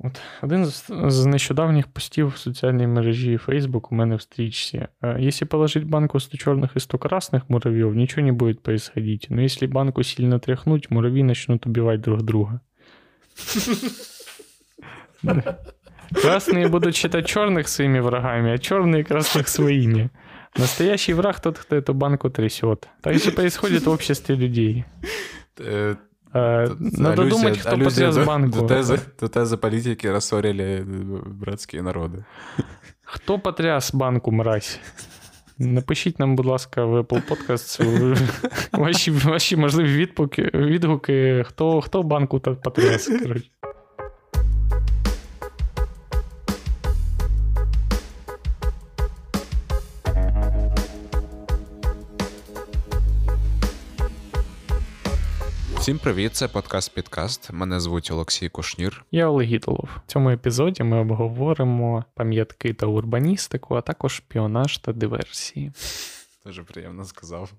От Один з нещодавніх постів в соціальній мережі Facebook у мене в стрічці. Если положить банку 100 черных и 100 красных муравьев, ничего не будет происходить. Но если банку сильно тряхнуть, муравьи начнут убивать друг друга. Красные будут считать черных своими врагами, а черные красных своими. Настоящий враг тот, кто эту банку трясет. Так же происходит в обществе людей. Э, Надо думать, кто потряс банку. До тези, до тези політики розсорили братські народи. Хто потряс банку, мразь? Напишіть нам, будь ласка, в Apple Podcast ваші, ваші можливі відгуки, відгуки хто, хто банку потряс. Коротше. Всім привіт, це подкаст Підкаст. Мене звуть Олексій Кушнір. Я Олег Гітлов. В цьому епізоді ми обговоримо пам'ятки та урбаністику, а також шпіонаж та диверсії. Дуже приємно сказав.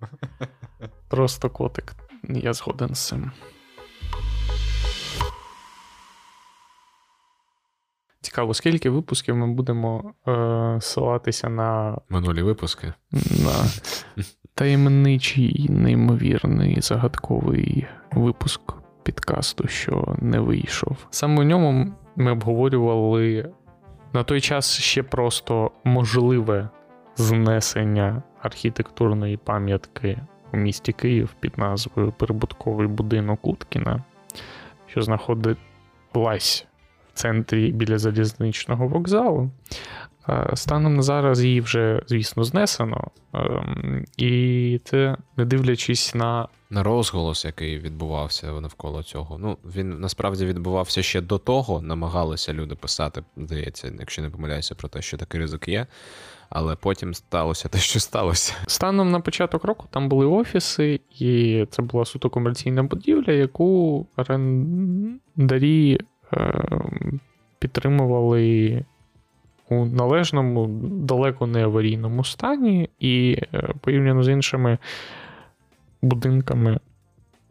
Просто котик. Я згоден з цим. Цікаво, скільки випусків ми будемо е, ссилатися на минулі випуски. На таємничий, неймовірний, загадковий випуск підкасту, що не вийшов. Саме у ньому ми обговорювали на той час ще просто можливе знесення архітектурної пам'ятки у місті Київ під назвою Прибутковий будинок Уткіна, що знаходилась в центрі біля залізничного вокзалу. Станом на зараз її вже, звісно, знесено. Ем, і це не дивлячись на. На розголос, який відбувався навколо цього. Ну, він насправді відбувався ще до того. Намагалися люди писати, здається, якщо не помиляюся, про те, що такий ризик є. Але потім сталося те, що сталося. Станом на початок року там були офіси, і це була суто комерційна будівля, яку орендарі е, підтримували у належному, далеко не аварійному стані, і е, порівняно з іншими будинками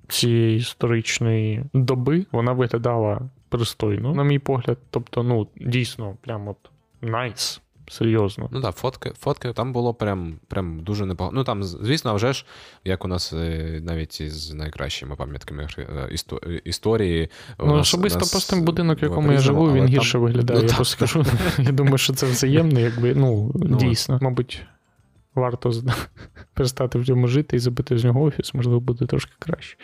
цієї історичної доби вона виглядала пристойно, на мій погляд. Тобто, ну, дійсно, прямо от найс серйозно. Ну так, фотки фотки там було прям прям дуже непогано. Ну там, звісно, вже ж, як у нас е, навіть із найкращими пам'ятками е, історії. Ну, особисто нас... просто будинок, в якому я живу, він гірше там... виглядає, ну, я просто скажу. Я думаю, що це взаємно, якби, ну, ну дійсно, мабуть варто перестати в ньому жити і забити з нього офіс, можливо, буде трошки краще.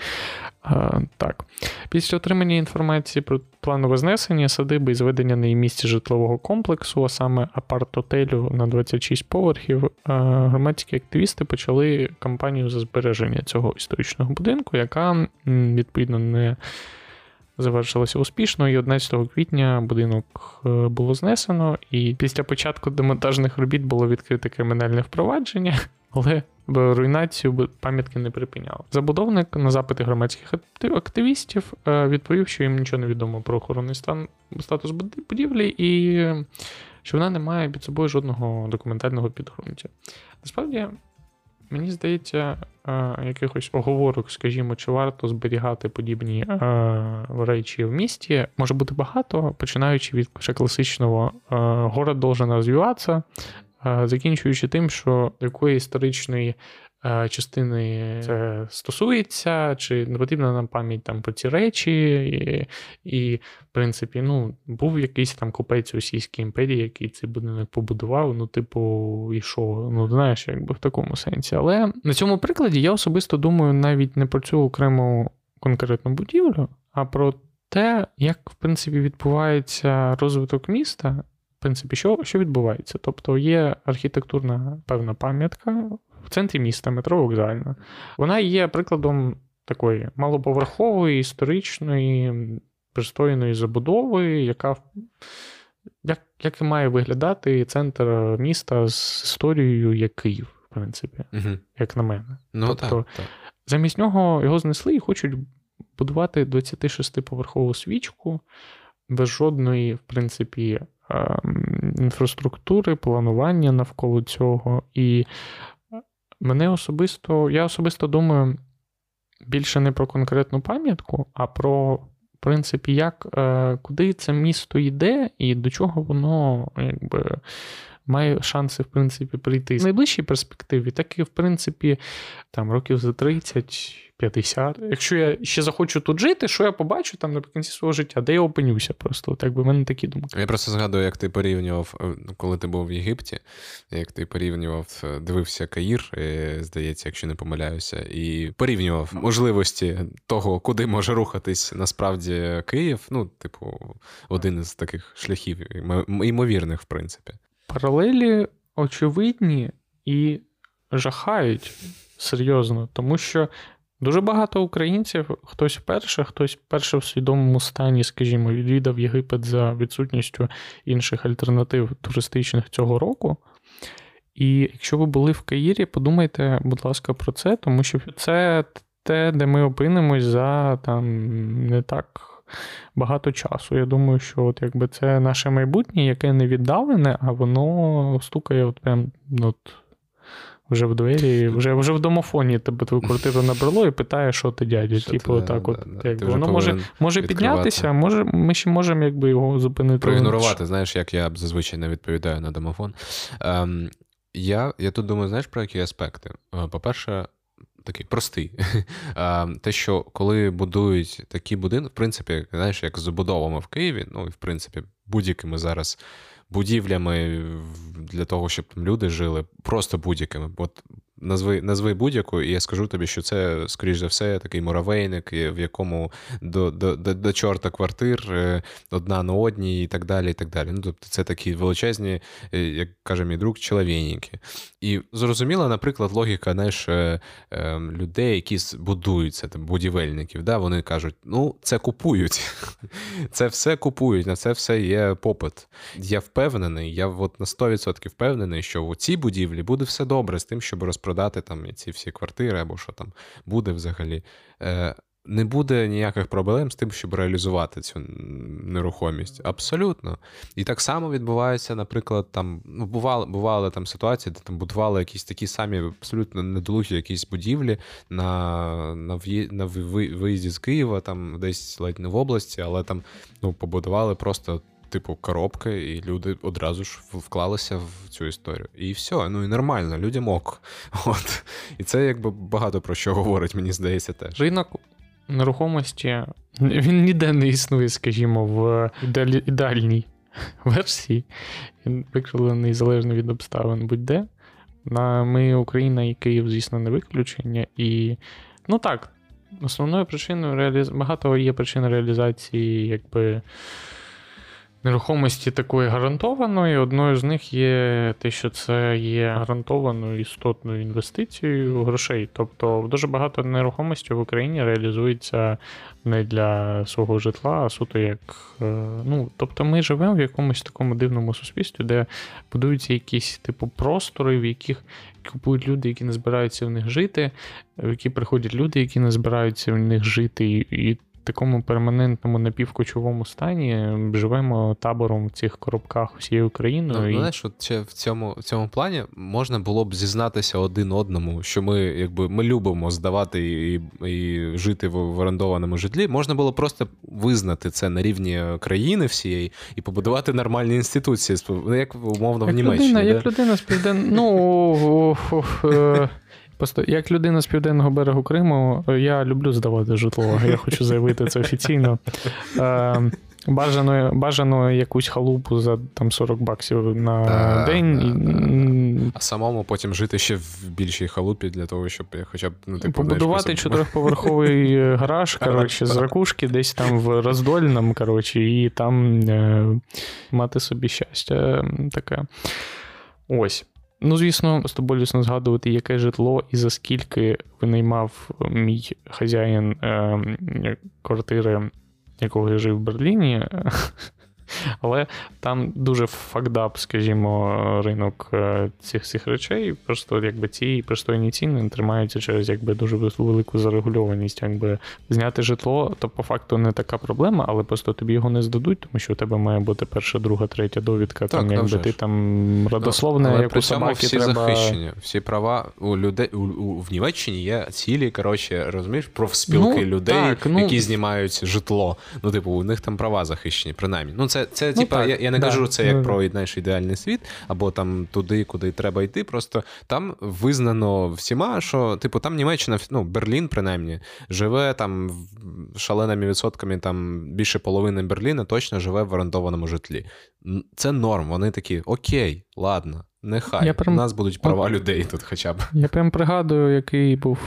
А, Так. Після отримання інформації про планове знесення садиби і зведення на її місці житлового комплексу, а саме апарт-отелю на 26 поверхів, громадські активісти почали кампанію за збереження цього історичного будинку, яка відповідно не завершилося успішно, і 11 квітня будинок е, було знесено, і після початку демонтажних робіт було відкрите кримінальне впровадження, але руйнацію пам'ятки не припиняли. Забудовник на запити громадських активістів е, відповів, що їм нічого не відомо про охоронний стан статус будівлі, і що вона не має під собою жодного документального підґрунтя. Насправді. Мені здається, е, якихось оговорок, скажімо, чи варто зберігати подібні е, речі в місті, може бути багато, починаючи від ще класичного е, город должен розвиватися, закінчуючи тим, що якої історичної частини це стосується, чи не потрібна нам пам'ять там про ці речі, і, і в принципі, ну, був якийсь там купець Російської імперії, який цей будинок побудував. Ну, типу, і що? Ну, знаєш, якби в такому сенсі. Але на цьому прикладі я особисто думаю навіть не про цю окрему конкретну будівлю, а про те, як в принципі відбувається розвиток міста. В принципі, що що відбувається? Тобто є архітектурна певна пам'ятка, в центрі міста, метро вокзальна. Вона є прикладом такої малоповерхової, історичної, пристойної забудови, яка як як і має виглядати центр міста з історією як Київ, в принципі, угу. як на мене. Ну, тобто, так, так. Замість нього його знесли і хочуть будувати 26-поверхову свічку без жодної, в принципі, ем, інфраструктури, планування навколо цього. І Мене особисто, я особисто думаю більше не про конкретну пам'ятку, а про в принципі, як, е, куди це місто йде і до чого воно якби. Має шанси, в принципі, прийти в найближчій перспективі, так і, в принципі, там років за 30 50. Якщо я ще захочу тут жити, що я побачу там наприкінці свого життя, де я опинюся просто. Так би в мене такі думки. Я просто згадую, як ти порівнював, е, коли ти був в Єгипті, як ти порівнював, е, дивився Каїр, е, здається, якщо не помиляюся, і порівнював можливості того, куди може рухатись насправді Київ. Ну, типу, один із таких шляхів, ймовірних, в принципі. Паралелі очевидні і жахають серйозно, тому що Дуже багато українців, хтось вперше, хтось вперше в свідомому стані, скажімо, відвідав Єгипет за відсутністю інших альтернатив туристичних цього року. І якщо ви були в Каїрі, подумайте, будь ласка, про це, тому що це те, де ми опинимось за там не так багато часу. Я думаю, що от якби це наше майбутнє, яке не віддалене, а воно стукає от прям от вже в двері, вже вже в домофоні тебе твою квартиру набрало і питає, що ти дядя. Що типу, ти, так, от, да, як, воно може може піднятися, може, ми ще можемо якби його зупинити. Проігнорувати, знаєш, як я зазвичай не відповідаю на домофон. Ем, Я я тут думаю, знаєш, про які аспекти? Е, по-перше, такий простий. Те, що коли будують такі будинки, в принципі, знаєш, як з забудовами в Києві, ну і в принципі, будь-якими зараз будівлями для того, щоб люди жили, просто будь-якими. От Назви назви будь-яку, і я скажу тобі, що це, скоріш за все, такий муравейник, в якому до до, до, до чорта квартир, е, одна на одній, і так далі. і так далі. Ну, Тобто це такі величезні, е, як каже мій друг, чоловійники. І зрозуміла, наприклад, логіка знаєш, е, людей, які будуються, там, будівельників. Да? Вони кажуть, ну, це купують. Це все купують, на це все є попит. Я впевнений, я от на 100% впевнений, що у цій будівлі буде все добре з тим, щоб розповідати продати там ці всі квартири або що там буде взагалі. Е, не буде ніяких проблем з тим, щоб реалізувати цю нерухомість. Абсолютно. І так само відбувається, наприклад, там ну, бували бували там ситуації, де там будували якісь такі самі абсолютно недолугі якісь будівлі на на, в'ї, на виїзді з Києва, там десь ледь не в області, але там ну, побудували просто типу, коробки, і люди одразу ж вклалися в цю історію. І все, ну і нормально, людям ок. От. І це якби багато про що говорить, мені здається, теж. Ринок нерухомості він ніде не існує, скажімо, в ідеальній версії. Він викривлений залежно від обставин будь-де. Ми, Україна і Київ, звісно, не виключення. І, ну так, основною причиною реаліз... багато є причин реалізації, якби нерухомості такої гарантованої. Одною з них є те, що це є гарантованою істотною інвестицією грошей. Тобто дуже багато нерухомості в Україні реалізується не для свого житла, а суто як. Е, ну, Тобто ми живемо в якомусь такому дивному суспільстві, де будуються якісь типу простори, в яких купують люди, які не збираються в них жити, в які приходять люди, які не збираються в них жити. І такому перманентному напівкочовому стані живемо табором в цих коробках всією Україною. Ну, і... Знаєш, от ще в цьому в цьому плані можна було б зізнатися один одному, що ми якби ми любимо здавати і і жити в, в орендованому житлі. Можна було просто визнати це на рівні країни всієї і побудувати нормальні інституції, ну, як умовно як в Німеччині. Людина. Як людина з півден... Ну, е, Просто як людина з південного берегу Криму, я люблю здавати житло. Я хочу заявити це офіційно. Е, бажано бажано якусь халупу за там 40 баксів на да, день. Да, да, а самому потім жити ще в більшій халупі для того, щоб хоча б ну, типу, побудувати чотирьохповерховий гараж коротше, з ракушки десь там в роздольному, коротше, і там е, мати собі щастя таке. Ось. Ну, звісно, тобою болісно згадувати, яке житло і за скільки винаймав мій хазяїн е, квартири, якого я жив в Берліні. Але там дуже факдап, скажімо, ринок е, цих цих речей. Просто якби ці пристойні ціни тримаються через якби дуже велику зарегульованість. Якби зняти житло, то по факту не така проблема, але просто тобі його не здадуть, тому що у тебе має бути перша, друга, третя довідка. Так, там якби ти там ну, як у собаки всі треба... захищені, всі права у людей у, у, в Німеччині є цілі, коротше, розумієш, профспілки ну, людей, так, ну... які знімають житло. Ну, типу, у них там права захищені, принаймні. Ну, це, це ну, типа, я, я не да, кажу це як да, про знаєш, ідеальний світ, або там туди, куди треба йти. Просто там визнано всіма, що, типу, там Німеччина, ну, Берлін, принаймні, живе там шаленими відсотками, там більше половини Берліна точно живе в орендованому житлі. Це норм. Вони такі, окей, ладно. Нехай я прям... у нас будуть права людей тут хоча б. Я прям пригадую, який був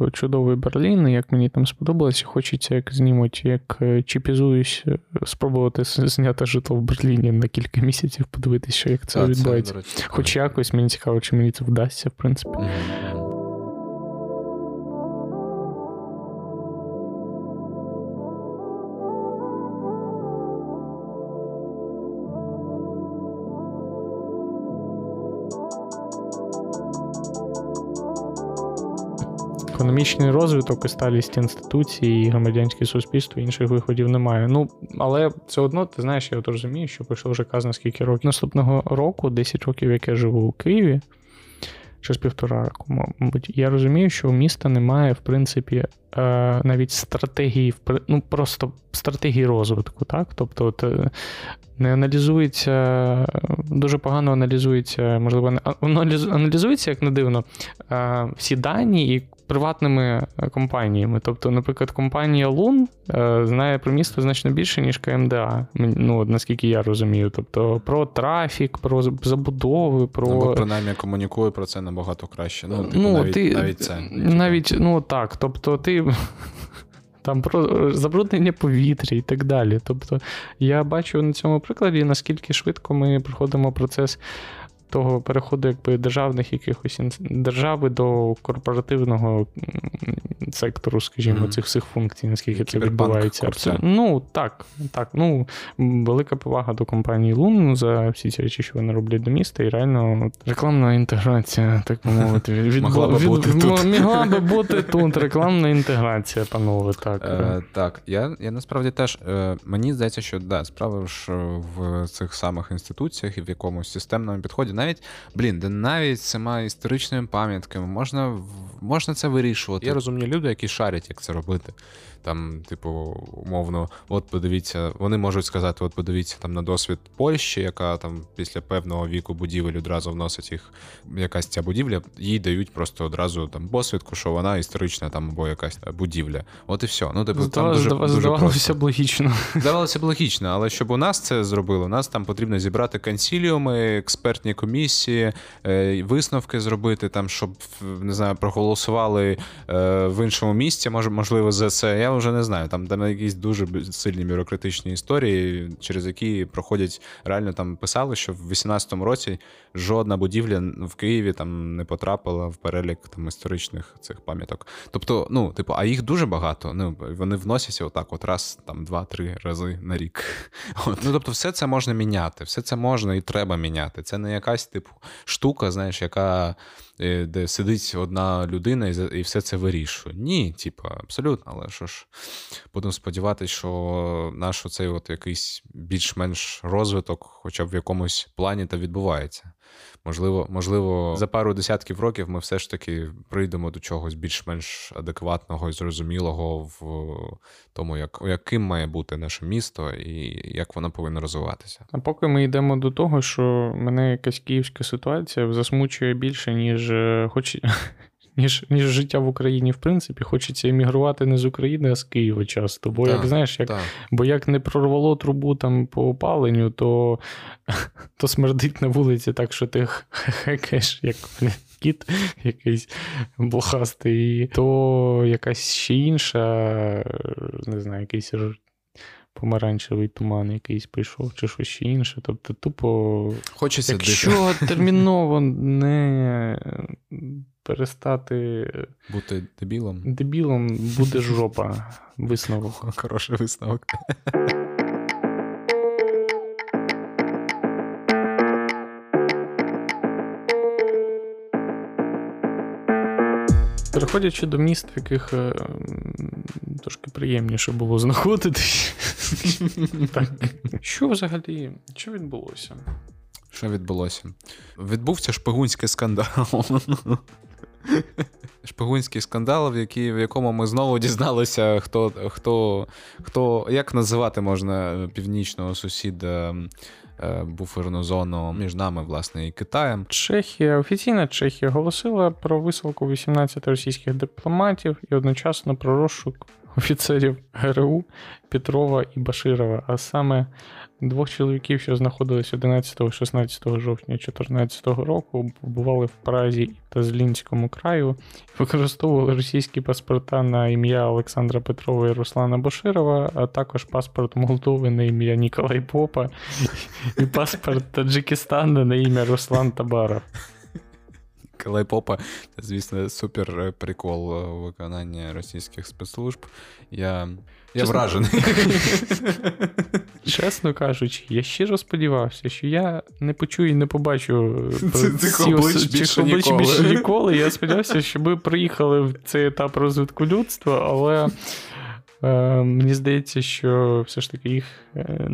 е, чудовий Берлін, як мені там сподобалось, Хочеться, як знімуть, як е, чіпізуюсь, е, спробувати зняти житло в Берліні на кілька місяців, подивитися, як це а, відбувається. Це, Хоч якось мені цікаво, чи мені це вдасться, в принципі. Mm-hmm. Економічний розвиток і сталість інституцій, і громадянське суспільство, інших виходів немає. Ну, але все одно, ти знаєш, я от розумію, що пройшло вже казано скільки років. Наступного року, 10 років, як я живу у Києві, щось півтора року, мабуть, я розумію, що у міста немає, в принципі, навіть стратегії, ну просто стратегії розвитку, так? Тобто, от, е, не аналізується, дуже погано аналізується, можливо, аналізується, як не дивно, е, всі дані і приватними е, компаніями. Тобто, наприклад, компанія Лун е, знає про місто значно більше, ніж КМДА. Ну, наскільки я розумію. Тобто про трафік, про забудови, про. Або принаймні комунікує про це набагато краще. Ну, типу, ну навіть, ти, навіть це. Навіть, ну так. Тобто, ти. Там про забруднення повітря і так далі. Тобто я бачу на цьому прикладі, наскільки швидко ми проходимо процес того переходу якби державних якихось держави до корпоративного сектору, скажімо, mm-hmm. цих всіх функцій, наскільки це відбувається. Абсолютно. Ну так, так. Ну велика повага до компанії Лун за всі ці речі, що вони роблять до міста, і реально рекламна інтеграція, так мовити, від, могла би бути тут. Могла би бути тут рекламна інтеграція, панове. Так, е, так. Я я насправді теж е, мені здається, що да, справа ж в цих самих інституціях і в якомусь системному підході навіть, блін, де навіть цими історичними пам'ятками можна можна це вирішувати. Є розумні люди, які шарять, як це робити. Там, типу, умовно, от подивіться, вони можуть сказати: от подивіться там на досвід Польщі, яка там після певного віку будівель одразу вносить їх. Якась ця будівля, їй дають просто одразу там посвідку, що вона історична там або якась будівля. От і все. Ну, типу, там дуже, дуже Здавалося б логічно. Здавалося б логічно, але щоб у нас це зробили, у нас там потрібно зібрати консіліуми, експертні комісії, е, висновки зробити, там, щоб не знаю, проголосували е, в іншому місці, можливо, за це. Я вже не знаю. Там там якісь дуже сильні бюрократичні історії, через які проходять реально там писали, що в 18-му році жодна будівля в Києві там не потрапила в перелік там історичних цих пам'яток. Тобто, ну, типу, а їх дуже багато. Ну, Вони вносяться отак, от раз, там, два-три рази на рік. От. Ну, Тобто, все це можна міняти, все це можна і треба міняти. Це не якась, типу, штука, знаєш, яка. Е, де сидить одна людина і все це вирішує. Ні, типу, абсолютно, але що ж, будемо сподіватися, що наш оцей от якийсь більш-менш розвиток, хоча б в якомусь плані, та відбувається. Можливо, можливо, за пару десятків років ми все ж таки прийдемо до чогось більш-менш адекватного і зрозумілого в тому, як яким має бути наше місто і як воно повинно розвиватися. А поки ми йдемо до того, що мене якась київська ситуація засмучує більше, ніж е, хоч ніж ніж життя в Україні, в принципі, хочеться емігрувати не з України, а з Києва часто. Бо так, як знаєш, як бо як не прорвало трубу там по опаленню, то то смердить на вулиці так, що ти хекаєш, як кіт якийсь блохастий, то якась ще інша, не знаю, якийсь. Помаранчевий туман якийсь прийшов, чи щось ще інше. Тобто, тупо, Хочеться якщо дити. терміново не перестати бути дебілом. Дебілом буде жопа. Висновок. Хороший висновок. Переходячи до міст, в яких е, трошки приємніше було знаходитись. так. Що взагалі? Що відбулося? Що відбулося? Відбувся шпигунський скандал. Шпигунський скандал, в який, в якому ми знову дізналися, хто, хто, хто, як називати можна північного сусіда Е, буферну зону між нами, власне, і Китаєм. Чехія, офіційна Чехія оголосила про висилку 18 російських дипломатів і одночасно про розшук офіцерів ГРУ Петрова і Баширова, а саме Двох чоловіків, що знаходились 11-16 жовтня 2014 року, побували в Празі та Злінському краю, використовували російські паспорта на ім'я Олександра Петрова і Руслана Боширова, а також паспорт Молдови на ім'я Ніколай Попа і паспорт Таджикистану на ім'я Руслан Табаров. Це, звісно, супер прикол виконання російських спецслужб. Я я вражений. Чесно кажучи, я щиро сподівався, що я не почую і не побачу цих облич більше ніколи. Я сподівався, що ми приїхали в цей етап розвитку людства, але. Е, мені здається, що все ж таки їх е,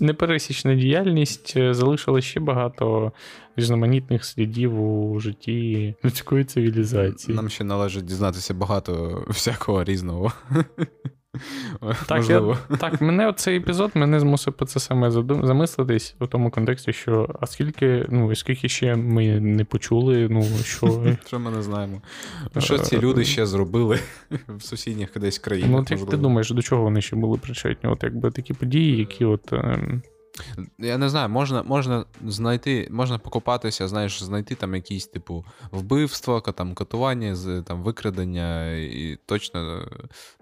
непересічна діяльність е, залишила ще багато різноманітних слідів у житті людської цивілізації. Нам ще належить дізнатися багато всякого різного. Так, я, так, мене цей епізод мене змусив про це саме замислитись у тому контексті, що а скільки, ну, скільки ще ми не почули, ну що. Що ми не знаємо. Ну, Що ці люди ще зробили в сусідніх десь країнах? Ну, от як ти думаєш, до чого вони ще були причетні? От якби такі події, які от. Ем, я не знаю, можна можна знайти, можна покопатися, знаєш, знайти там якісь, типу, вбивства, там, катування, там, викрадення, і точно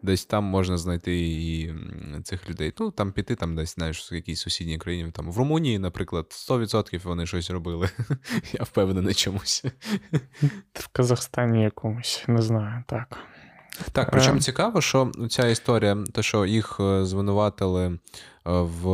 десь там можна знайти і цих людей. Ну, там піти, там десь, знаєш, в якійсь сусідній країні. Там, В Румунії, наприклад, 100% вони щось робили. Я впевнений чомусь. В Казахстані якомусь, не знаю, так. Так, причому е. цікаво, що ця історія, те, що їх е, звинуватили в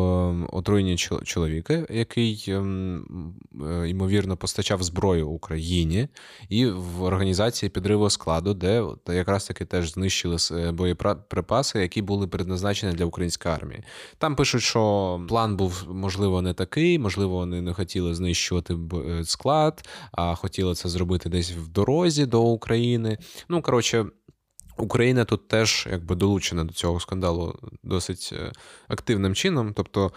отруєнні чоловіка, який ем, е, ймовірно постачав зброю Україні, і в організації підриву складу, де якраз таки теж знищили е, боєприпаси, які були предназначені для української армії. Там пишуть, що план був можливо не такий, можливо, вони не хотіли знищувати е, склад, а хотіли це зробити десь в дорозі до України. Ну коротше. Україна тут теж якби долучена до цього скандалу досить е, активним чином. Тобто,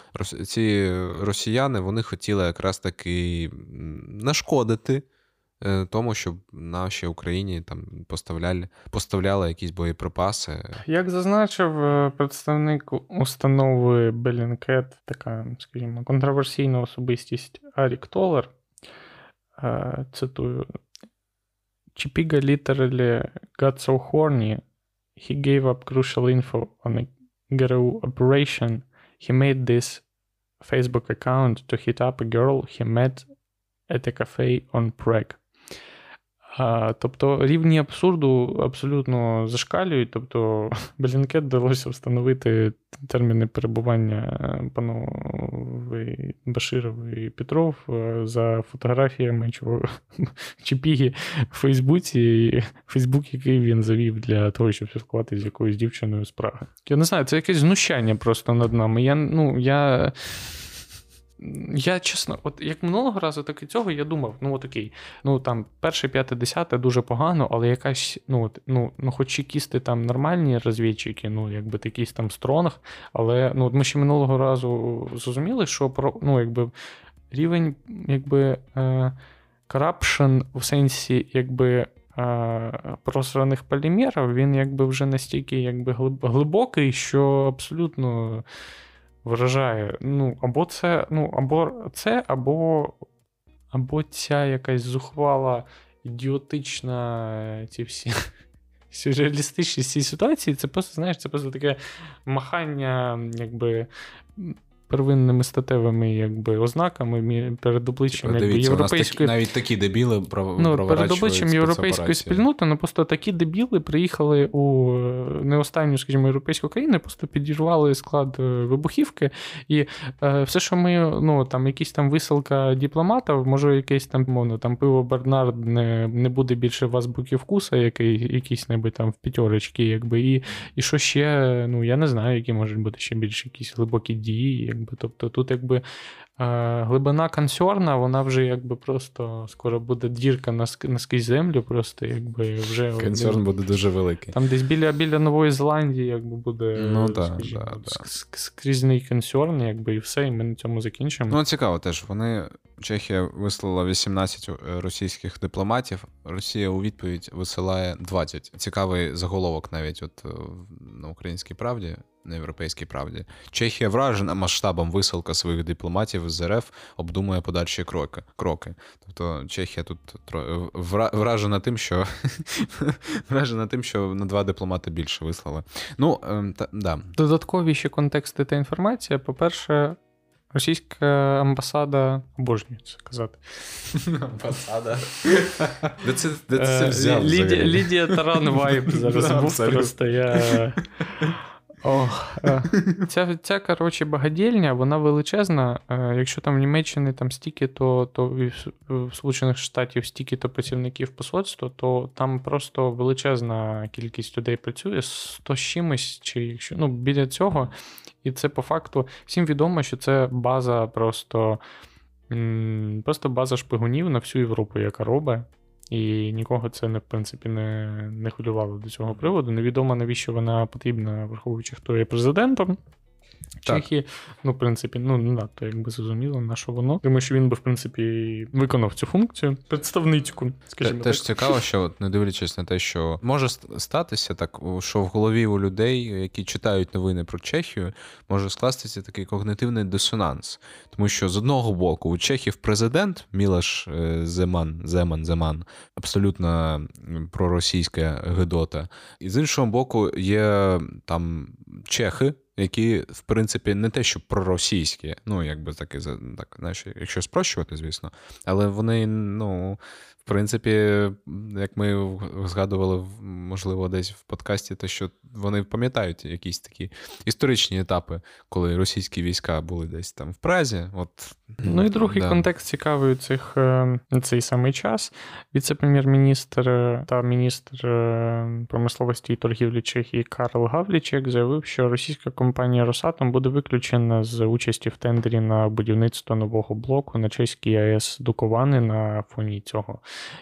ці росіяни вони хотіли якраз таки нашкодити е, тому, щоб нашій Україні там поставляли поставляли якісь боєприпаси. Як зазначив е, представник установи Белінкет, така, скажімо, контроверсійна особистість Арік Толер, цитую. Chipiga literally got so horny, he gave up crucial info on a GRU operation. He made this Facebook account to hit up a girl he met at a cafe on Prague. Тобто рівні абсурду абсолютно зашкалюють. Тобто Белінкет вдалося встановити терміни перебування е, панови Баширової і Петров е, за фотографіями Чіпіги в Фейсбуці, Фейсбук, який він завів для того, щоб спілкуватися з якоюсь дівчиною з Праги. Я не знаю, це якесь знущання просто над нами. Я, ну, я я чесно, от як минулого разу, так і цього я думав, ну от окей, ну там перше, п'яте, десяте дуже погано, але якась, ну от, ну, ну хоч якісь там нормальні розвідчики, ну якби якийсь там стронг, але ну от ми ще минулого разу зрозуміли, що про ну якби рівень якби корапшн в сенсі якби просраних полімерів, він якби вже настільки якби глибокий, що абсолютно вражає. Ну, або це, ну, або це, або або ця якась зухвала, ідіотична ці всі сюрреалістичні ці ситуації, це просто, знаєш, це просто таке махання, якби. Первинними статевими якби, ознаками перед обличчям Типа, якби, дивіться, європейської... у нас такі, навіть такі дебіли пров... Ну, перед обличчям європейської спецоперації. спільноти, ну просто такі дебіли приїхали у не останню, скажімо, європейську країну, просто підірвали склад е, вибухівки, і е, все, що ми, ну там якісь там висилка дипломатів, може, якесь там мовно, там пиво Бернард не не буде більше в азбуки вкуса, який якийсь небудь там в п'ятерочки, якби, і і що ще, ну я не знаю, які можуть бути ще більш якісь глибокі дії, якби. Тобто тут, якби глибина консерна, вона вже якби просто скоро буде дірка на наскрізь землю, просто якби вже. Консерн буде дуже великий. Там десь біля біля Нової Зеландії, якби буде ну, да, да, скрізний консерн, якби і все, і ми на цьому закінчимо. Ну, цікаво теж. Вони. Чехія вислала 18 е, російських дипломатів. Росія у відповідь висилає 20. Цікавий заголовок навіть от е, на українській правді на європейській правді. Чехія вражена масштабом висилка своїх дипломатів з РФ обдумує подальші кроки. кроки. Тобто Чехія тут вражена тим, що вражена тим, що на два дипломати більше вислали. Ну, ем, та, да. Додаткові ще контексти та інформація. По-перше, Російська амбасада обожнює це казати. Амбасада. Де це де це е, взяв? Лідія Таран Вайб зараз був просто. я... Ох, е, Ця, ця коротше, багадільня, вона величезна. Е, якщо там в Німеччині там стільки, то то в Сполучених Штатів стільки то працівників посольства, то там просто величезна кількість людей працює 100 з чимось, чи якщо ну, біля цього. І це по факту всім відомо, що це база просто. Просто база шпигунів на всю Європу, яка робить. І нікого це не в принципі не не хвилювало до цього приводу. Невідомо навіщо вона потрібна, враховуючи, хто є президентом. Чехії, ну, в принципі, ну не надто якби зрозуміло, на що воно. Тому що він би, в принципі, виконав цю функцію представницьку. скажімо Теж так. цікаво, що от, не дивлячись на те, що може статися так, що в голові у людей, які читають новини про Чехію, може скластися такий когнитивний дисонанс. Тому що з одного боку у Чехів президент Мілаш е, Земан, Земан, Земан, абсолютно проросійська гидота, і з іншого боку, є там чехи які, в принципі, не те, що проросійські, ну, якби таки, так, знаєш, якщо спрощувати, звісно, але вони, ну, в принципі, як ми згадували, можливо, десь в подкасті, те, що вони пам'ятають якісь такі історичні етапи, коли російські війська були десь там в Празі. От, Ну і другий да. контекст цікавий цих е, цей самий час. Віце-прем'єр-міністр та міністр е, промисловості і торгівлі Чехії Карл Гавлічек заявив, що російська компанія Росатом буде виключена з участі в тендері на будівництво нового блоку на чеській АЕС Дуковани на фоні цього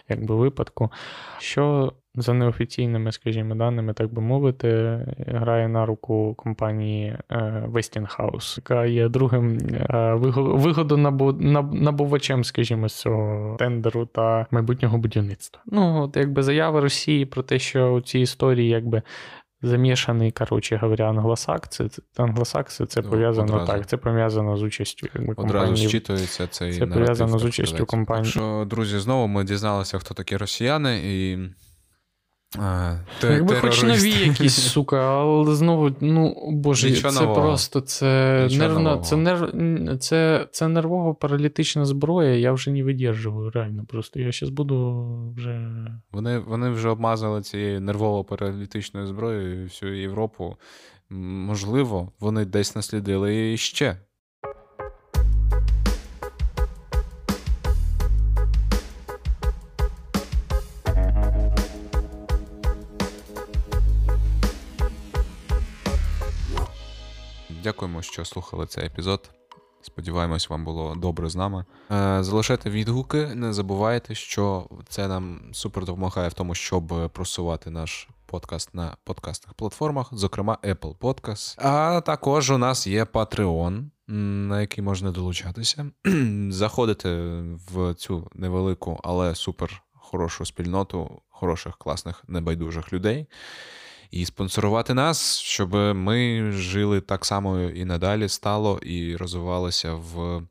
якби випадку. Що за неофіційними, скажімо, даними, так би мовити, грає на руку компанії е, Westinghouse, яка є другим е, вигодонабувачем, скажімо, з цього тендеру та майбутнього будівництва. Ну, от якби заява Росії про те, що у цій історії якби. Замішаний, коротше говоря, англосакси. Англосакси це ну, пов'язано одразу. так, це пов'язано з участю якби, компанії. Одразу зчитується цей Це пов'язано з участю компанії. Що, друзі, знову ми дізналися, хто такі росіяни, і а, Якби хоч нові якісь, сука, але знову, ну боже, Нічого це нового. просто це нервна, це нерв, це, це нервово-паралітична зброя, я вже не видержую, реально. Просто я зараз буду вже. Вони вони вже обмазали цією нервово-паралітичною зброєю всю Європу. Можливо, вони десь наслідили і ще. Дякуємо, що слухали цей епізод. Сподіваємось, вам було добре з нами. Е, залишайте відгуки, не забувайте, що це нам супер допомагає в тому, щоб просувати наш подкаст на подкастних платформах, зокрема Apple Podcast. А також у нас є Patreon, на який можна долучатися. Заходите в цю невелику, але супер хорошу спільноту хороших, класних, небайдужих людей і спонсорувати нас, щоб ми жили так само і надалі стало і розвивалися в е,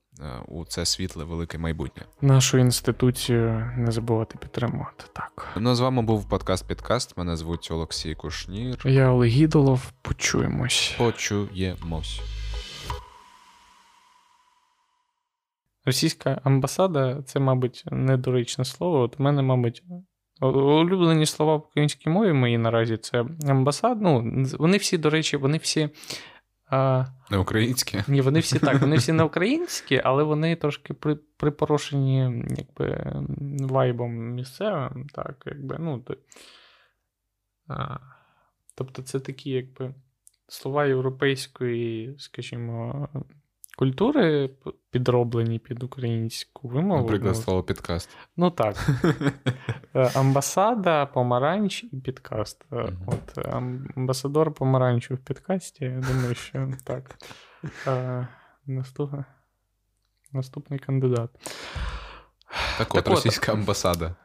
у це світле велике майбутнє. Нашу інституцію не забувати підтримувати. Так ну з вами був подкаст Підкаст. Мене звуть Олексій Кушнір. Я Олег Гідолов. Почуємось. Почуємось. Російська амбасада це, мабуть, недоречне слово. От у мене, мабуть, улюблені слова в українській мові мої наразі це амбасад. Ну, вони всі, до речі, вони всі. А... Не українські? Ні, вони всі так, вони всі не українські, але вони трошки при, припорошені якби, вайбом місцевим. Так, якби, ну, то... а... Тобто це такі, якби слова європейської, скажімо, культури підроблені під українську вимову. Наприклад, слово підкаст. Ну так. Е, амбасада, помаранч і підкаст. Mm-hmm. От Амбасадор помаранчу в підкасті. Я думаю, що так. Наступний, наступний кандидат. Так от, так російська амбасада.